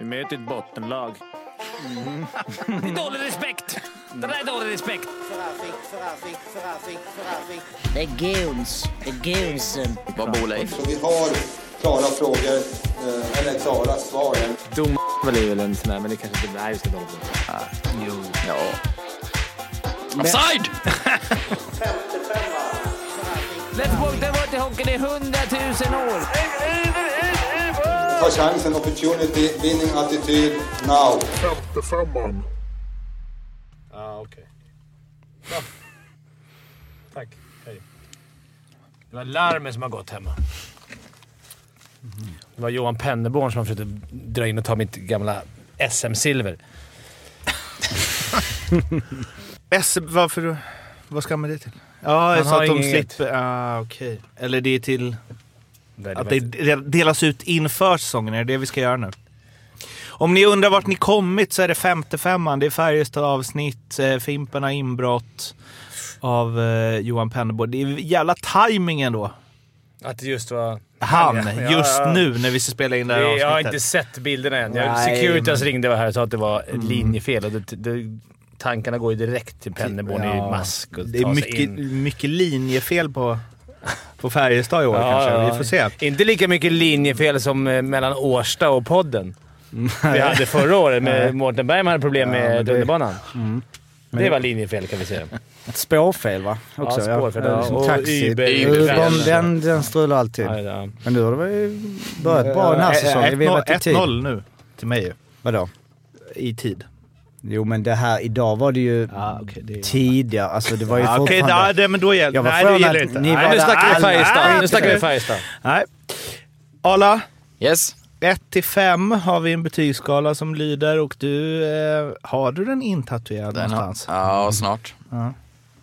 Vi möter ett bottenlag. Det är dålig respekt! Det där är dålig respekt. Det är goons. Det är goonsen. Vad bor Leif? Så vi har klara frågor, eh, eller klara svar. Dom är väl en sån där, men det kanske inte... Nej, just det. Dom. Ja. Offside! Let's walk the water hockey i hundratusen år. Ta chansen, opportunity, winning attityd, now. Ja, okej. Bra. Tack. Hej. Det var larmet som har gått hemma. Det var Johan Penneborn som försökte dra in och ta mitt gamla SM-silver. S, varför? Vad ska man det till? Ja, Han så har att de inget. slipper... Ah, okej. Eller det är till att det del- delas ut inför säsongen. Är det det vi ska göra nu? Om ni undrar vart ni kommit så är det femte femman. Det är Färjestad avsnitt, eh, Fimpen har inbrott av eh, Johan Penneborg. Det är jävla tajming ändå. Att det just var... Han, Ja, just ja. nu när vi ska spela in det här Det, jag har avsnittet. inte sett bilderna än. Jag, Securitas men- ringde och här och sa att det var linjefel. Och det, det, tankarna går ju direkt till Penneborn i Ja. mask och Det är mycket, mycket linjefel på, på Färjestad i år Ja, kanske. ja. Vi får se. Inte lika mycket linjefel som eh, mellan Årsta och podden. Vi hade förra året med Mårten Bergman hade problem med tunnelbanan. Det var linjefel kan vi säga. Ett spårfel va? Också, ja, spårfel. Ja. Som Och taxi. Uber. Uber. De, den, den strular alltid. Ja, ja. Men nu har det börjat bra den här säsongen. Vi har varit i tid. 1-0 nu till mig. Vadå? I tid. Jo men det här, idag var det ju Ja, okej. det tidigare. Alltså det var ju Okej, fortfarande... okay, men då gäller var Nej, det från gäller att inte. Nej, Nu snackar vi Färjestad. Nu snackar vi. Färjestad. Nej. Arla, Yes. 1 till 5 har vi en betygsskala som lyder och du, eh, har du den intatuerad Den har, någonstans? ja, snart. Ja.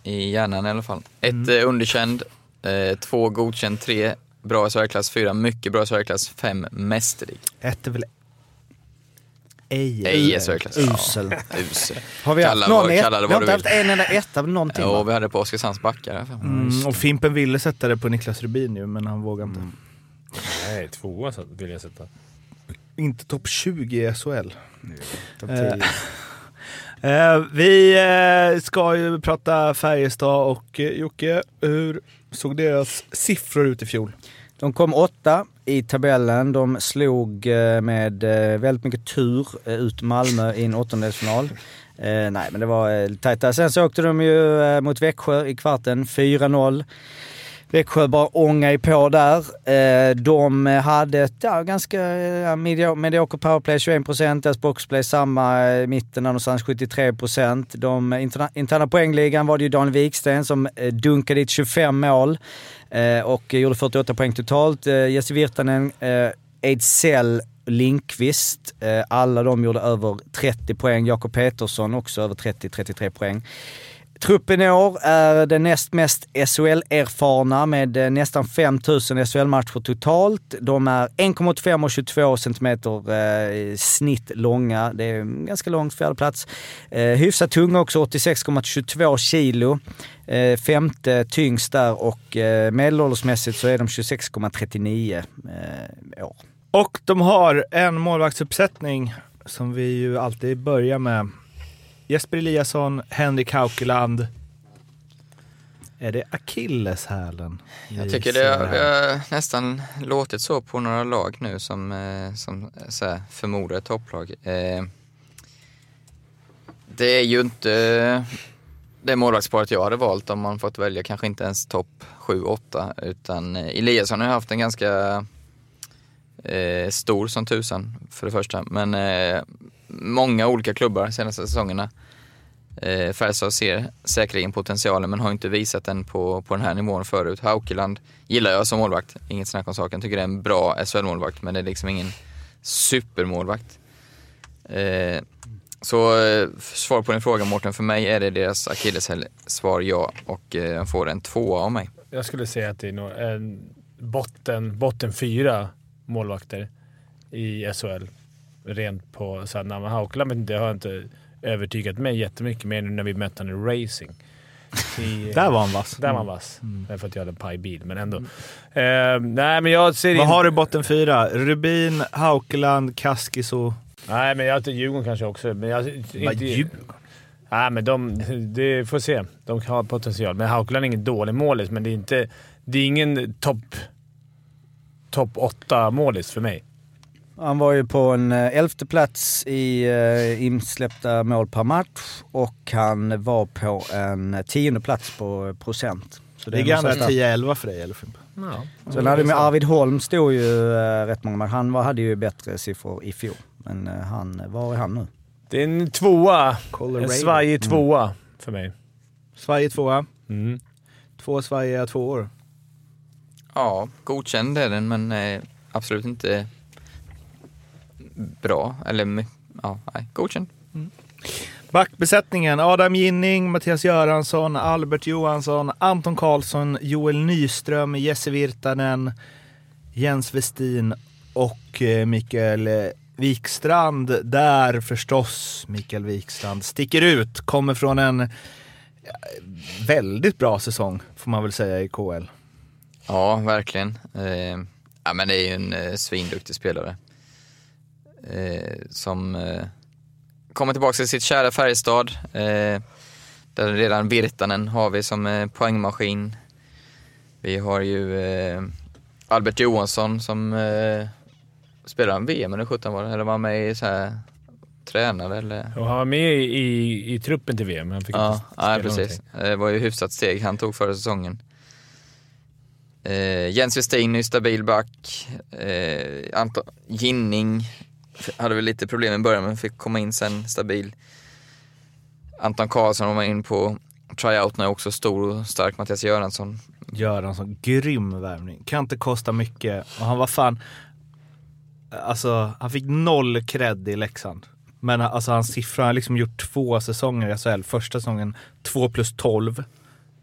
I hjärnan i alla fall. Ett eh, underkänd, eh, två godkänd, tre bra i Sverigeklass, fyra mycket bra i Sverigeklass, fem mästerlig. Ett är väl ej? Ej i Sverigeklass. Usel. Ja, usel. Har vi haft någon vad- ett, kalla det Vi har inte haft en enda etta på någonting Jo, va? vi hade på Oskarshamns backar. här. Mm, och Fimpen ville sätta det på Niklas Rubin ju, men han vågade inte. Nej, tvåa så vill jag sätta. Inte topp 20 i SHL. Eh. Eh, vi eh, ska ju prata Färjestad och eh, Jocke, hur såg deras siffror ut i fjol? De kom åtta i tabellen. De slog eh, med eh, väldigt mycket tur eh, ut Malmö i en åttondelsfinal. Nej, men det var tajta. tajt där. Sen så åkte de ju mot Växjö i kvarten, 4-0. Växjö bara ångade på där. Eh, de hade ett ja, ganska medioker mediokert powerplay, 21%. Deras boxplay samma, i mitten någonstans 73%. De interna, interna poängligan var det ju Daniel Wiksten som eh, dunkade dit 25 mål eh, och gjorde 48 poäng totalt. Jesse Virtanen, Ejdsell, Linkvist, alla de gjorde över 30 poäng. Jakob Petersson också över 30-33 poäng. Truppen i år är den näst mest SHL-erfarna med eh, nästan 5000 SHL-matcher totalt. De är 1,85 och 22 centimeter eh, i snitt långa. Det är en ganska långt fjärdeplats. Eh, hyfsat tunga också, 86,22 kilo. Eh, femte tyngst där och eh, medelåldersmässigt så är de 26,39 eh, år. Och de har en målvaktsuppsättning som vi ju alltid börjar med. Jesper Eliasson, Henrik Haukeland. Är det akilleshälen? Jag tycker det har, det har nästan låtit så på några lag nu som, eh, som eh, så här, förmodar ett topplag. Eh, det är ju inte det målvaktsparet jag hade valt om man fått välja kanske inte ens topp 7-8 utan Eliasson har haft en ganska eh, stor som tusan för det första men eh, många olika klubbar de senaste säsongerna. Eh, Färjestad ser säkerligen potentialen men har inte visat den på, på den här nivån förut. Haukeland gillar jag som målvakt, inget snack om saken. Tycker det är en bra SHL-målvakt men det är liksom ingen supermålvakt. Eh, så eh, svar på din fråga Mårten, för mig är det deras akilleshäl. Svar ja och eh, jag får en tvåa av mig. Jag skulle säga att det är nog en botten, botten fyra målvakter i SHL. Rent på så här, vet inte, det har inte övertygat mig jättemycket mer nu när vi mötte honom i racing. I, Där var han vass. Där var han vass. För att jag hade en pajbil, men ändå. Eh, nej, men jag ser Vad in- har du i botten fyra? Rubin, Haukeland, Kaskiso, Nej, men jag Djurgården kanske också. Men jag, inte, Djurgården? Nej, men de... Det får se. De har potential. Men Haukeland är ingen dålig målis, men det är inte... Det är ingen topp... Topp 8-målis för mig. Han var ju på en eh, elfte plats i eh, insläppta mål per match och han var på en tionde plats på procent. Så Ligger han nog där så starkt. 10-11 för dig eller Fimpen? Ja. Sen hade med Arvid Holm stod ju eh, rätt många, men han var, hade ju bättre siffror i fjol. Men eh, han, var är han nu? Det är en tvåa. En svajig tvåa för mig. Svajig tvåa. Mm. Två svajiga tvåor. Ja, godkänd är den men eh, absolut inte bra. Eller ja, nej, godkänd. Backbesättningen Adam Ginning, Mattias Göransson, Albert Johansson, Anton Karlsson, Joel Nyström, Jesse Virtanen, Jens Westin och eh, Mikael eh, Wikstrand. Där förstås Mikael Wikstrand sticker ut. Kommer från en eh, väldigt bra säsong får man väl säga i KL. Ja, verkligen. Eh, ja, men det är ju en eh, svinduktig spelare. Eh, som eh, kommer tillbaka till sitt kära Färjestad. Eh, där redan Virtanen har vi som eh, poängmaskin. Vi har ju eh, Albert Johansson som eh, spelar en VM eller 17 var det, eller var med i så här tränare eller? Och han var med i, i, i truppen till VM. Han fick Ja, inte spela ja precis. någonting. Det var ju hyfsat steg han tog förra säsongen. Eh, Jens Westin är stabil back. Eh, Anton Ginning hade väl lite problem i början men fick komma in sen stabil. Anton Karlsson var in på tryouten är också stor och stark. Mattias Göransson. Göransson, grym värvning. Kan inte kosta mycket. Och han var fan... Alltså, han fick noll cred i Leksand. Men alltså hans siffror, han har liksom gjort två säsonger i SHL. Första säsongen 2 plus 12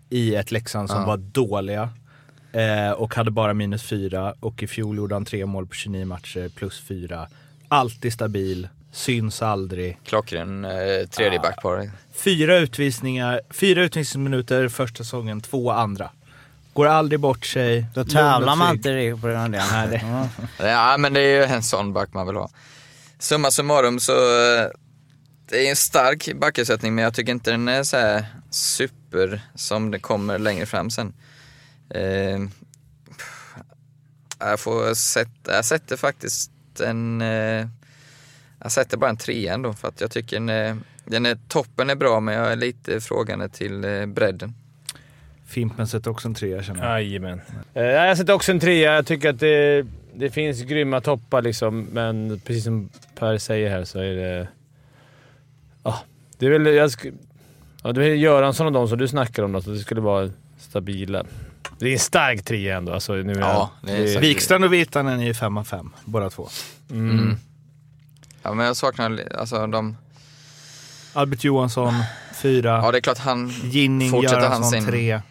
i ett Leksand som Ja. var dåliga. Eh, och hade bara minus 4. Och i fjol gjorde han tre mål på 29 matcher plus 4. Alltid stabil, syns aldrig. Klockren eh, tredje backpar. Fyra utvisningar, fyra utvisningsminuter första säsongen, två andra. Går aldrig bort sig. Då tävlar man inte på den delen. Nej, det- Ja. Men det är ju en sån back man vill ha. Summa summarum så, eh, det är en stark backersättning men jag tycker inte den är så här super som det kommer längre fram sen. Eh, jag får sätta, jag sätter faktiskt en, eh, jag sätter bara en trea ändå för att jag tycker den den är, toppen är bra men jag är lite frågande till eh, bredden. Fimpen sätter också en trea känner jag. Jajamän. Eh, jag sätter också en trea. Jag tycker att det, det finns grymma toppar liksom, men precis som Per säger här så är det... Ja, det är väl... Jag sk, ja, det är Göransson och de som du snackar om, då, så det skulle vara stabila. Det är en stark trea ändå. Alltså, nu är Ja, det är. Wikstrand och Virtanen är ju 5 av 5, båda två. Mm. Mm. Ja men jag saknar, alltså de, Albert Johansson, 4. ja det är klart han Ginning, fortsätter han Göransson, sin- 3.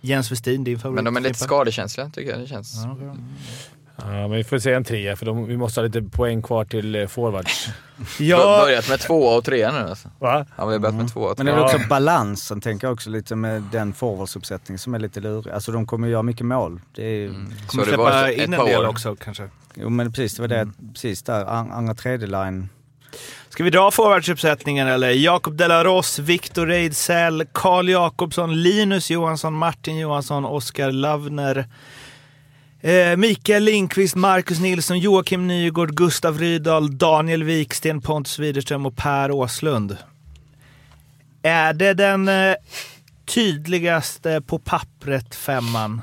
Jens Westin, din favorit? Men de är lite skadekänsliga tycker jag det känns. Ja, okej. Ja, men vi får säga en trea, för de, vi måste ha lite poäng kvar till eh, forwards. Ja. Ja, Börjat med tvåa och trea nu alltså. Va? Han har ju börjat med tvåa och Men det trea. är Ja. också balansen, tänker jag också lite med den forwardsuppsättningen som är lite lurig. Alltså de kommer göra mycket mål. Det är, Mm. Kommer släppa in en del också kanske. Jo men precis, det var det. Precis där. An- Andra tredje line. Ska vi dra forwardsuppsättningen eller? Jakob Delaros, Viktor Reidsell, Karl Jakobsson, Linus Johansson, Martin Johansson, Oskar Lavner, eh, Mikael Lindqvist, Marcus Nilsson, Joakim Nygård, Gustav Rydahl, Daniel Wiksten, Pontus Widerström och Per Åslund. Är det den eh, tydligaste på pappret femman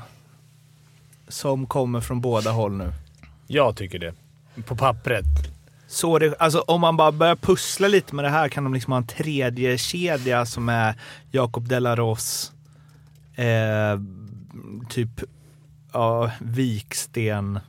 som kommer från båda håll nu? Jag tycker det. På pappret. Så det, alltså om man bara börjar pussla lite med det här kan de liksom ha en tredje kedja som är Jakob Delaros, eh, typ ja, Viksten,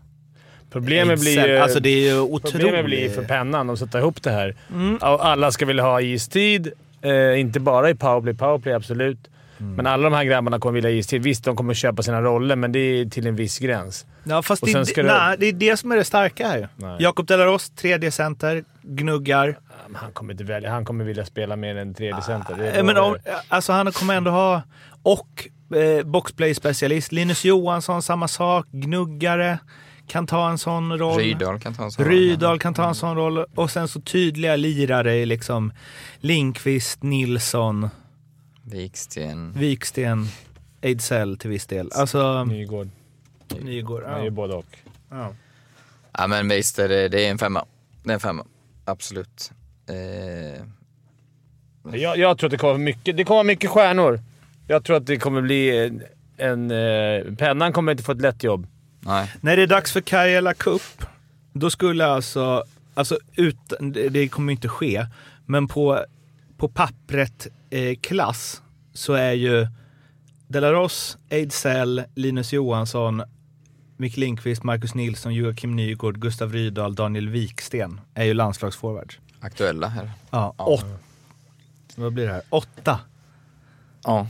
Problemet blir ju... Alltså det är ju otroligt. Problemet blir för pennan att sätta ihop det här. Mm. Alla ska vilja ha istid. Eh, inte bara i powerplay. Powerplay, absolut. Mm. Men alla de här grabbarna kommer vilja ha istid. Visst, de kommer köpa sina roller, men det är till en viss gräns. Ja, fast det, det- nej, det är det som är det starka här. Jakob Delaros, tredje center, gnuggar. Han kommer inte välja. Han kommer vilja spela mer än tredje center. Det Eh, Men om, alltså han kommer ändå ha... Och eh, boxplay-specialist. Linus Johansson, samma sak. Gnuggare. kan ta en sån roll. Rydahl kan ta en sån roll. Rydahl kan ta en sån roll. Och sen så tydliga lirare i liksom Linkvist, Nilsson, Viksten. Viksten, Ejdsell till viss del. Alltså, Nygård. Nygård. Han är ju Ja. både och. Ja. Ja men visst, det är, det är en femma. Det är en femma. Absolut. Eh, Jag, jag tror att det kommer mycket, det kommer mycket stjärnor. Jag tror att det kommer bli en... en eh, pennan kommer inte få ett lätt jobb. nej. När det är dags för Kajala Cup, då skulle alltså, alltså ut, det kommer inte ske, men på, på pappret eh, klass så är ju Delaros, Ejdsell, Linus Johansson, Micke Lindqvist, Marcus Nilsson, Joakim Nygård, Gustav Rydahl, Daniel Wiksten är ju landslagsforwards. Aktuella här. Ja, åtta. Vad blir det här? Åtta. Ja.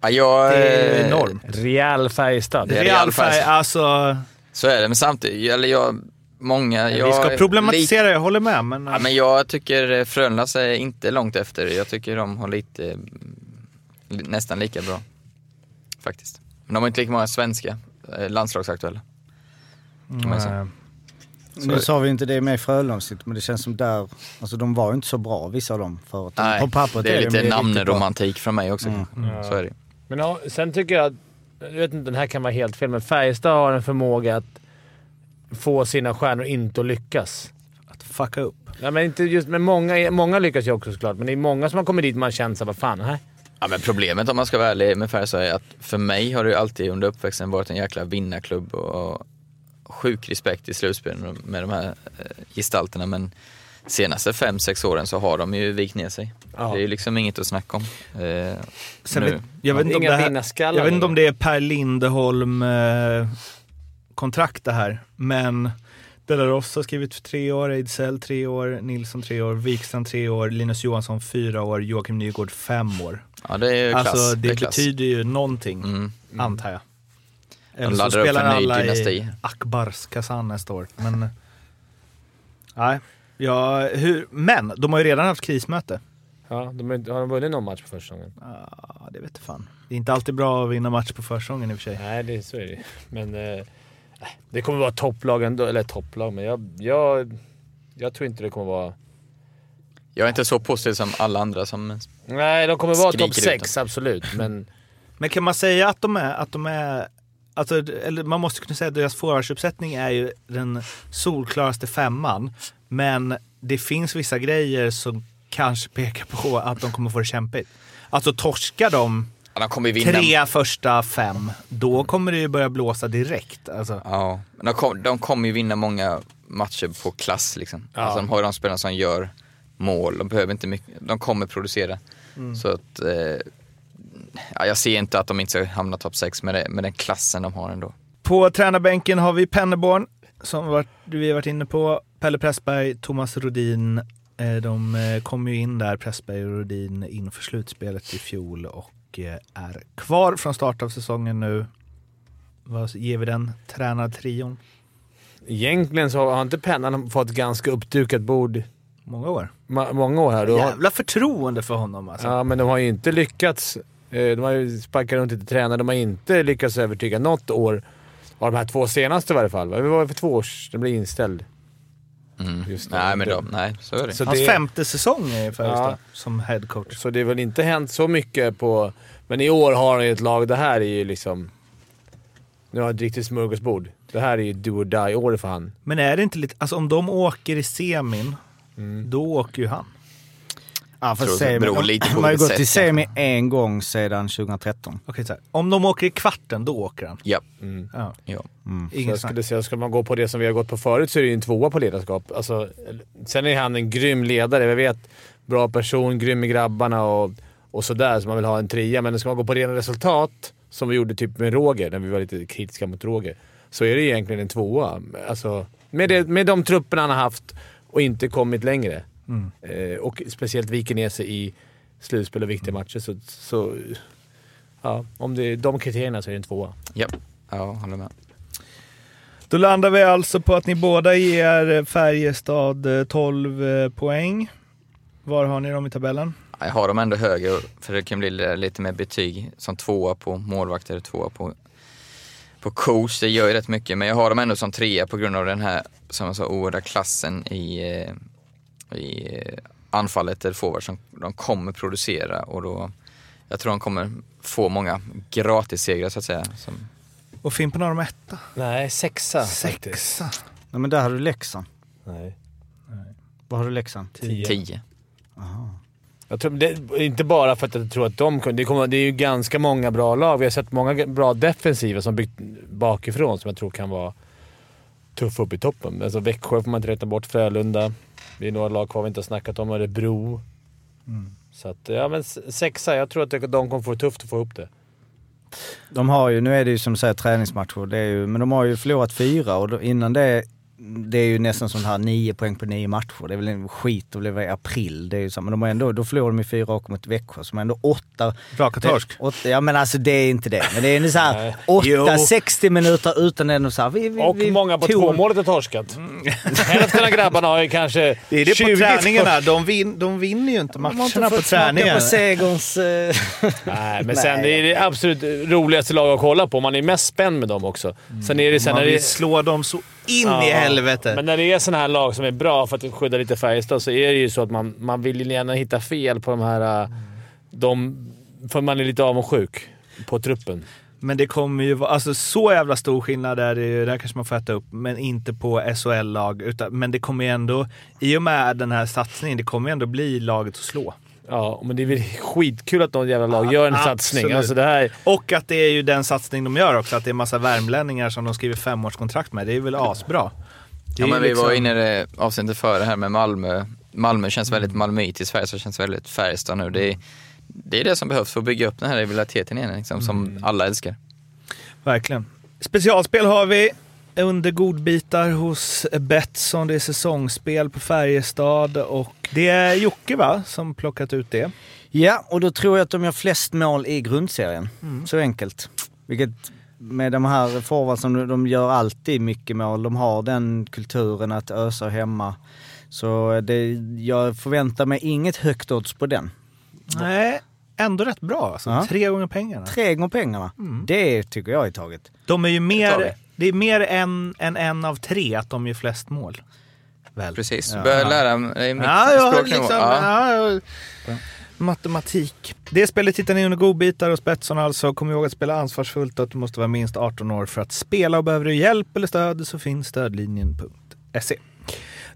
Ja jag, Det är eh, enormt. Real Färjestad. Real Real Färjestad. alltså, Så är det, men samtidigt, eller jag, många... Jag, vi ska problematisera, jag håller med. Men, Ja, men jag tycker eh, Frölundas är inte långt efter. Jag tycker de har lite, mm, li- nästan lika bra. Faktiskt. Men de har inte lika många svenska eh, landslagsaktuella. eh, Nu sa vi inte det med i Frölundsigt, men det känns som där, alltså de var ju inte så bra vissa av dem förut. Nej, På pappret det är lite namnromantik från mig också. Mm. Så är det Men ja, sen tycker jag att... Jag vet inte, den här kan vara helt fel, men Färjestad har en förmåga att få sina stjärnor inte att lyckas. att fucka upp. Ja, men inte just, men många, många lyckas ju också såklart, men det är många som har kommit dit och man känner såhär, vad fan, nej. Ja, men problemet om man ska vara ärlig med Färjestad är att för mig har det ju alltid under uppväxten varit en jäkla vinnarklubb och sjuk respekt i slutspelen med de här eh, gestalterna. Men senaste fem sex åren så har de ju vikt ner sig. Ja. Det är ju liksom inget att snacka om. Eh, Sen nu. vet, jag, vet inte om det här, jag vet inte om det är Per Lindeholm eh, kontrakt det här, men Delaros har skrivit för tre år, Ejdsell tre år, Nilsson tre år, Wikstrand tre år, Linus Johansson fyra år, Joakim Nygård fem år. Ja, det är ju klass. Alltså det, klass. betyder ju någonting, Mm. antar jag. Eller så spelar alla dynasti. i Akbars Kazan nästa år. Men, nej. Ja, hur, men de har ju redan haft krismöte. Ja, de har, har de vunnit någon match på försäsongen? Ja, det vet jag fan. Det är inte alltid bra att vinna match på försäsongen i och för sig. Nej, det, så är det Men eh, det kommer vara topplag ändå. Eller topplag, men jag, jag, jag tror inte det kommer vara... Jag är inte så positiv som alla andra som... Nej, de kommer vara topp 6, absolut. Men Men kan man säga att de är, att de är alltså, eller man måste kunna säga att deras forwardsuppsättning är ju den solklaraste femman. Men det finns vissa grejer som kanske pekar på att de kommer få det kämpigt. Alltså torskar de Ja, de tre första fem, då kommer det ju börja blåsa direkt. Alltså, Ja, de, kom, de kommer ju vinna många matcher på klass liksom. Ja. Alltså, de har ju de spelarna som gör mål, de behöver inte mycket, de kommer producera. Mm. Så att, eh, ja, jag ser inte att de inte ska hamna topp 6 med, det, med den klassen de har ändå. På tränarbänken har vi Penneborn, som vi har varit inne på. Pelle Pressberg, Thomas Rodin. Eh, De eh, kom ju in där, Pressberg och Rodin, inför slutspelet i fjol och eh, är kvar från start av säsongen nu. Vad ger vi den tränartrion? egentligen så har inte pennan fått ganska uppdukat bord Många år. ma- många år här. Då Jävla förtroende för honom alltså. ja, men de har ju inte lyckats. De har ju sparkat runt lite tränare. De har inte lyckats övertyga något år. Av de här två senaste i varje fall. Vad var det för två år den blev inställd? Mm. Just. Nej, men de, nej, så är det. Så Hans det- femte säsong i Färjestad Ja. som headcoach. Så det har väl inte hänt så mycket på... Men i år har han ju ett lag. Det här är ju liksom... Nu har han ett riktigt smörgåsbord. Det här är ju do or die-år för han. Men är det inte lite, alltså om de åker i semin, Mm. då åker ju han. Ja, för semi, beror lite på de har ju gått till semi en gång sedan 2013. Okej, så här. Om de åker i kvarten, då åker han. Ja, Mm. Ja. ja. Så jag snack. skulle säga, ska man gå på det som vi har gått på förut så är det ju en tvåa på ledarskap. Alltså, sen är han en grym ledare. Jag vet, bra person, grym med grabbarna och, och sådär, så man vill ha en trea. Men ska man gå på rena resultat, som vi gjorde typ med Roger, när vi var lite kritiska mot Roger, så är det egentligen en tvåa. Alltså, med, det, med de trupperna han har haft och inte kommit längre. Mm. Eh, och speciellt viker ner sig i slutspel och viktiga matcher. Så, så ja, om det är de kriterierna så är det en tvåa. ja. ja håller med. Då landar vi alltså på att ni båda ger Färjestad eh, 12 eh, poäng. Var har ni dem i tabellen? Ja, Jag har dem ändå högre, för det kan bli lite mer betyg. Som tvåa på målvakter, tvåa på på kurs, det gör ju rätt mycket. Men jag har dem ändå som trea på grund av den här, som jag sa, oerhörda klassen i, eh, i anfallet, eller forward som de kommer producera och då, jag tror de kommer få många gratissegrar så att säga. Som, Och Fimpen har de etta. Nej, sexa faktiskt. Sexa. Ja, men där har du Leksand. Nej. Var har du Leksand? Tio. tio. Jag tror, det, inte bara för att jag tror att de kommer... Det, kommer, det är ju ganska många bra lag. Vi har sett många bra defensiva som byggt bakifrån som jag tror kan vara tuffa upp i toppen. Alltså Växjö får man inte räkna bort. Frölunda. Det är några lag kvar vi inte har snackat om. Örebro. Så att, ja men sexa. Jag tror att de kommer få det tufft att få upp det. De har ju, nu är det ju som du säger träningsmatcher, det är ju, men de har ju förlorat fyra och innan det, det är ju nästan som här nio poäng på nio matcher. Det är väl en skit att bli i april. Det är ju så, men de har ändå, då förlorar de ju fyra och mot Växjö som är ändå åtta. Raka torsk. Det, åtta ja men alltså det är inte det. Men det är ändå såhär Nej. åtta, Jo. 60 minuter utan ändå såhär. Vi, vi, Och vi många på tog- två målet har torskat. Hälften av grabbarna har ju kanske Det är det 20 på träningarna. De, vin, de vinner ju inte De har inte matcherna på träningen. på segerns... eh, Nej, men sen det är det absolut roligaste lag att kolla på. Man är mest spänd med dem också. Sen är det sen Man när det vill slå dem så in i Ja, helvete. Men när det är sådana här lag som är bra för att skydda lite Färjestad så är det ju så att man, man vill ju gärna hitta fel på de här... äh, De, för man är lite avundsjuk på truppen. Men det kommer ju vara, alltså så jävla stor skillnad är det ju, där kanske man får äta upp, men inte på SHL-lag. Men det kommer ju ändå, i och med den här satsningen, det kommer ju ändå bli laget att slå. Ja, men det är väl skitkul att någon jävla lag gör en Absolut. satsning. Alltså det här, Och att det är ju den satsning de gör också, att det är massa värmlänningar som de skriver femårskontrakt med. Det är väl asbra. Det Ja, men vi liksom- var inne i det avsnittet före här med Malmö. Malmö känns väldigt Malmöitiskt, Färjestad känns väldigt Färjestad nu. Det är, det är det som behövs för att bygga upp den här rivaliteten igen, liksom, som alla älskar. Verkligen. Specialspel har vi under godbitar hos Betsson. Det är säsongsspel på Färjestad och det är Jocke va, som plockat ut det. Ja, och då tror jag att de gör flest mål i grundserien. Så enkelt. Vilket med de här forwardsen, de gör alltid mycket mål. De har den kulturen att ösa hemma. Så det, jag förväntar mig inget högt odds på den. Nej, ändå rätt bra alltså. Ja. Tre gånger pengarna. Tre gånger pengarna. Det tycker jag är taget. De är ju mer. Det är mer än, än en av tre att de gör flest mål. Väl? Precis, Ja. börjar lära mig mitt Ja, ja, liksom, Ja. ja. Matematik. Det spelet tittar ni under godbitar och Betsson alltså. Kom ihåg att spela ansvarsfullt och att du måste vara minst 18 år för att spela. Och behöver du hjälp eller stöd så finns stödlinjen.se.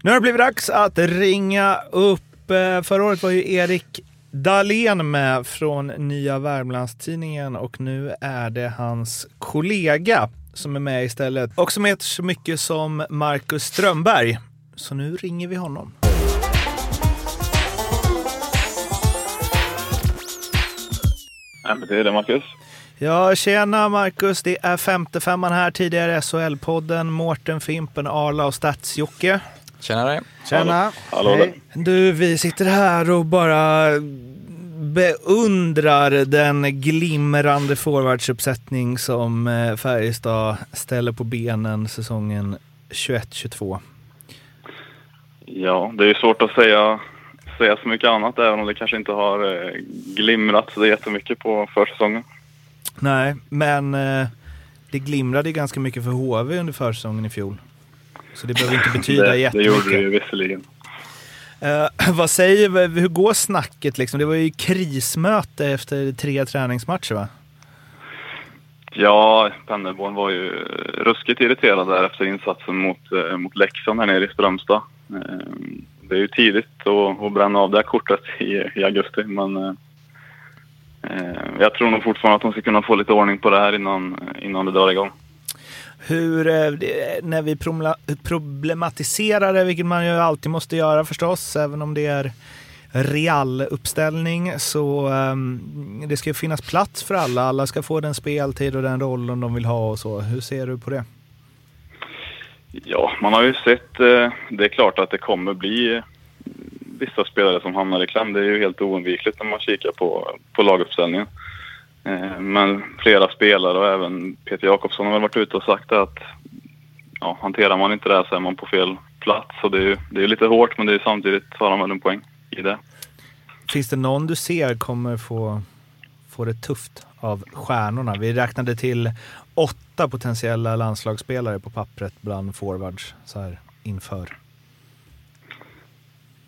Nu har det blivit dags att ringa upp. Eh, Förra året var ju Erik Dahlén med från Nya Värmlandstidningen och nu är det hans kollega som är med istället och som heter så mycket som Marcus Strömberg. Så nu ringer vi honom. Ja, det är det, Marcus. Ja, tjena Marcus. Det är femte femman här, tidigare SHL-podden. Mårten Fimpen, Arla och Stats-Jocke. Tjena dig. Tjena! Hallå Hej. Du, vi sitter här och bara beundrar den glimrande forwardsuppsättning som eh, Färjestad ställer på benen säsongen 21-22. Ja, det är svårt att säga, säga så mycket annat även om det kanske inte har eh, glimrat så jättemycket på försäsongen. Nej, men eh, det glimrade ganska mycket för HV under försäsongen i fjol. Så det behöver inte betyda det, det jättemycket. gjorde det ju visserligen. Eh, vad säger hur går snacket liksom? Det var ju krismöte efter tre träningsmatcher va? Ja, Pennerborn var ju ruskigt irriterad där efter insatsen mot, eh, mot Leksand här nere i Strömstad. Eh, det är ju tidigt att, att bränna av det här kortet i, i augusti men eh, eh jag tror nog fortfarande att de ska kunna få lite ordning på det här innan, innan det drar igång. Hur, eh, när vi problematiserar det, vilket man ju alltid måste göra förstås, även om det är real uppställning så um, det ska ju finnas plats för alla. Alla ska få den speltid och den rollen de vill ha och så. Hur ser du på det? Ja, man har ju sett. Eh, det är klart att det kommer bli eh, vissa spelare som hamnar i kläm. Det är ju helt oundvikligt när man kikar på, på laguppställningen. Eh, men flera spelare och även Peter Jakobsson har väl varit ute och sagt att ja, hanterar man inte det här så är man på fel plats. Så det är ju det är lite hårt men det är samtidigt har de väl en poäng i det. Finns det någon du ser kommer få, får det tufft av stjärnorna. Vi räknade till åtta potentiella landslagsspelare på pappret bland forwards så här inför.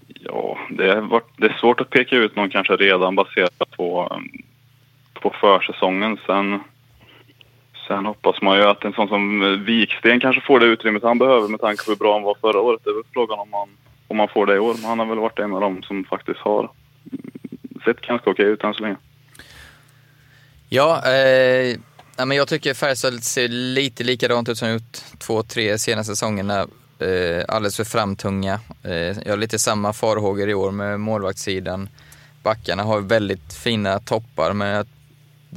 Ja, det, är det är svårt att peka ut någon kanske redan baserat på, på försäsongen. Sen, sen hoppas man ju att en sån som Viksten kanske får det utrymmet han behöver med tanke på hur bra han var förra året. Det är väl frågan om han, om han får det i år. Men han har väl varit en av dem som faktiskt har sett ganska okej ut än så länge. Ja, eh, ja, men jag tycker Färjestad ser lite likadant ut som gjort två, tre senaste säsongerna. Eh, alldeles för framtunga. Eh, jag har lite samma farhågor i år med målvaktssidan. Backarna har väldigt fina toppar, men jag,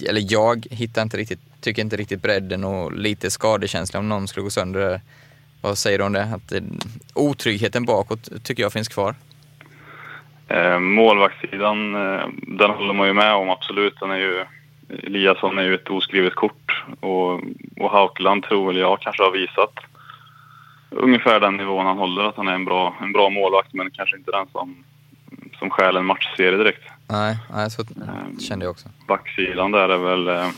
eller jag hittar inte riktigt, tycker inte riktigt bredden och lite skadekänsla om någon skulle gå sönder där. Vad säger du om det? Att eh, otryggheten bakåt tycker jag finns kvar. Eh, målvaktssidan, eh, den håller man ju med om absolut. Den är ju, Eliasson är ju ett oskrivet kort och, och Haukeland tror väl jag kanske har visat ungefär den nivån han håller, att han är en bra, en bra målvakt men kanske inte den som, som stjäl en matchserie direkt. Nej, nej så kände jag också. Backsidan där är väl, eh,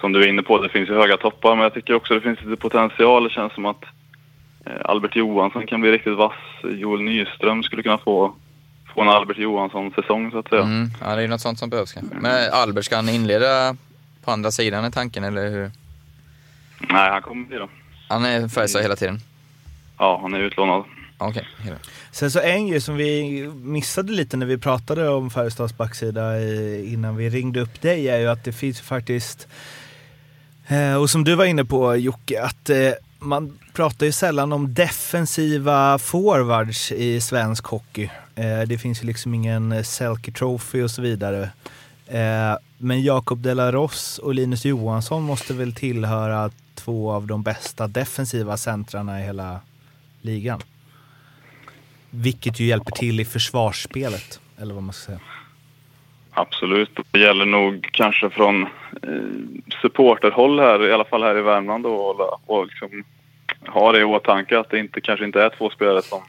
som du är inne på, det finns ju höga toppar men jag tycker också det finns lite potential. Det känns som att eh, Albert Johansson kan bli riktigt vass. Joel Nyström skulle kunna få, få en Albert Johansson-säsong så att säga. Mm, ja, det är ju något sånt som behövs kanske. Men Albert, ska han inleda på andra sidan är tanken eller hur? Nej, han kommer bli då. Han är Färjestad hela tiden? Ja, han är utlånad. Okej. Okay. Sen så en grej som vi missade lite när vi pratade om Färjestads backsida innan vi ringde upp dig är ju att det finns faktiskt, eh, och som du var inne på Jocke, att eh, man pratar ju sällan om defensiva forwards i svensk hockey. Eh, det finns ju liksom ingen Selke Trophy och så vidare. Eh, men Jakob De La Ross och Linus Johansson måste väl tillhöra två av de bästa defensiva centrarna i hela ligan. Vilket ju hjälper till i försvarsspelet, eller vad man ska säga. Absolut. Det gäller nog kanske från eh, supporterhåll här, i alla fall här i Värmland då, och, och liksom ha det i åtanke att det inte, kanske inte är två spelare som,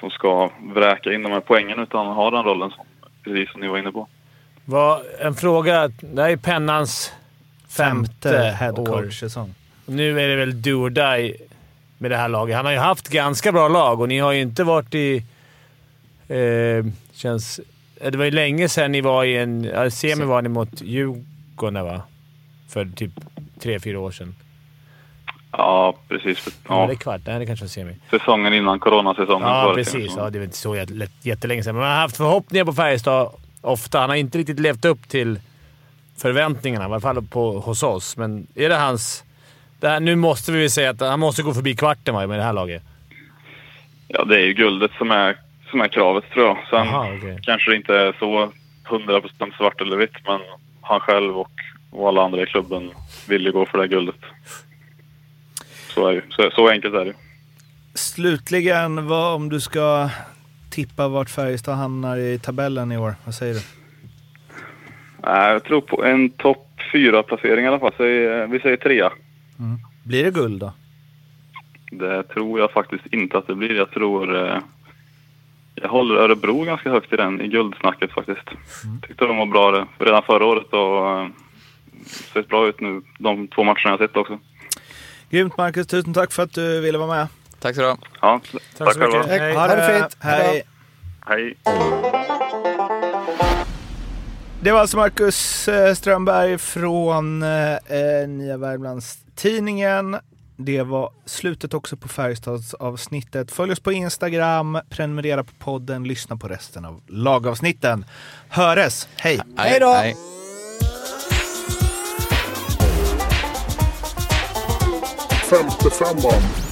som ska vräka in de här poängen utan ha den rollen som, precis som ni var inne på. Var en fråga. Det här är Pennans femte, femte headcoach-säsong. Nu är det väl do or die med det här laget. Han har ju haft ganska bra lag och ni har ju inte varit i... Eh, känns, eh, det var ju länge sedan ni var i en... Ja, semi var ni mot Djurgården, va? För typ tre, fyra år sedan. Ja, precis. Ja. Var det kvart? Nej, det kanske var semi. Säsongen innan coronasäsongen. Ja, precis. Ja, det är inte så jättelänge sedan. Men man har haft förhoppningar på Färjestad ofta. Han har inte riktigt levt upp till förväntningarna, i alla fall på, hos oss. Men är det hans här, nu måste vi säga att han måste gå förbi kvarten med det här laget. Ja, det är ju guldet som är, som är kravet tror jag. Sen Aha, okay. kanske det inte är så 100% svart eller vitt, men han själv och, och alla andra i klubben vill ju gå för det här guldet. Så, är det, så, så enkelt är det. Slutligen, vad, om du ska tippa vart Färjestad hamnar i tabellen i år, vad säger du? Jag tror på en topp fyra placering i alla fall. Vi säger trea. Mm. Blir det guld då? Det tror jag faktiskt inte att det blir. Jag tror... Eh, jag håller Örebro ganska högt i den, i guldsnacket faktiskt. Mm. Tyckte de var bra det, redan förra året och eh, sett bra ut nu de två matcherna jag sett också. Grymt Marcus, tusen tack för att du ville vara med. Tack så du Ja, tack, tack så mycket. Hej. Ha det fint. Hej. Hej. Det var alltså Marcus eh, Strömberg från eh, Nya Värmlands tidningen. Det var slutet också på Färjestads avsnittet. Följ oss på Instagram, prenumerera på podden, lyssna på resten av lagavsnitten. Höres! Hej! Hej då! Femte femman.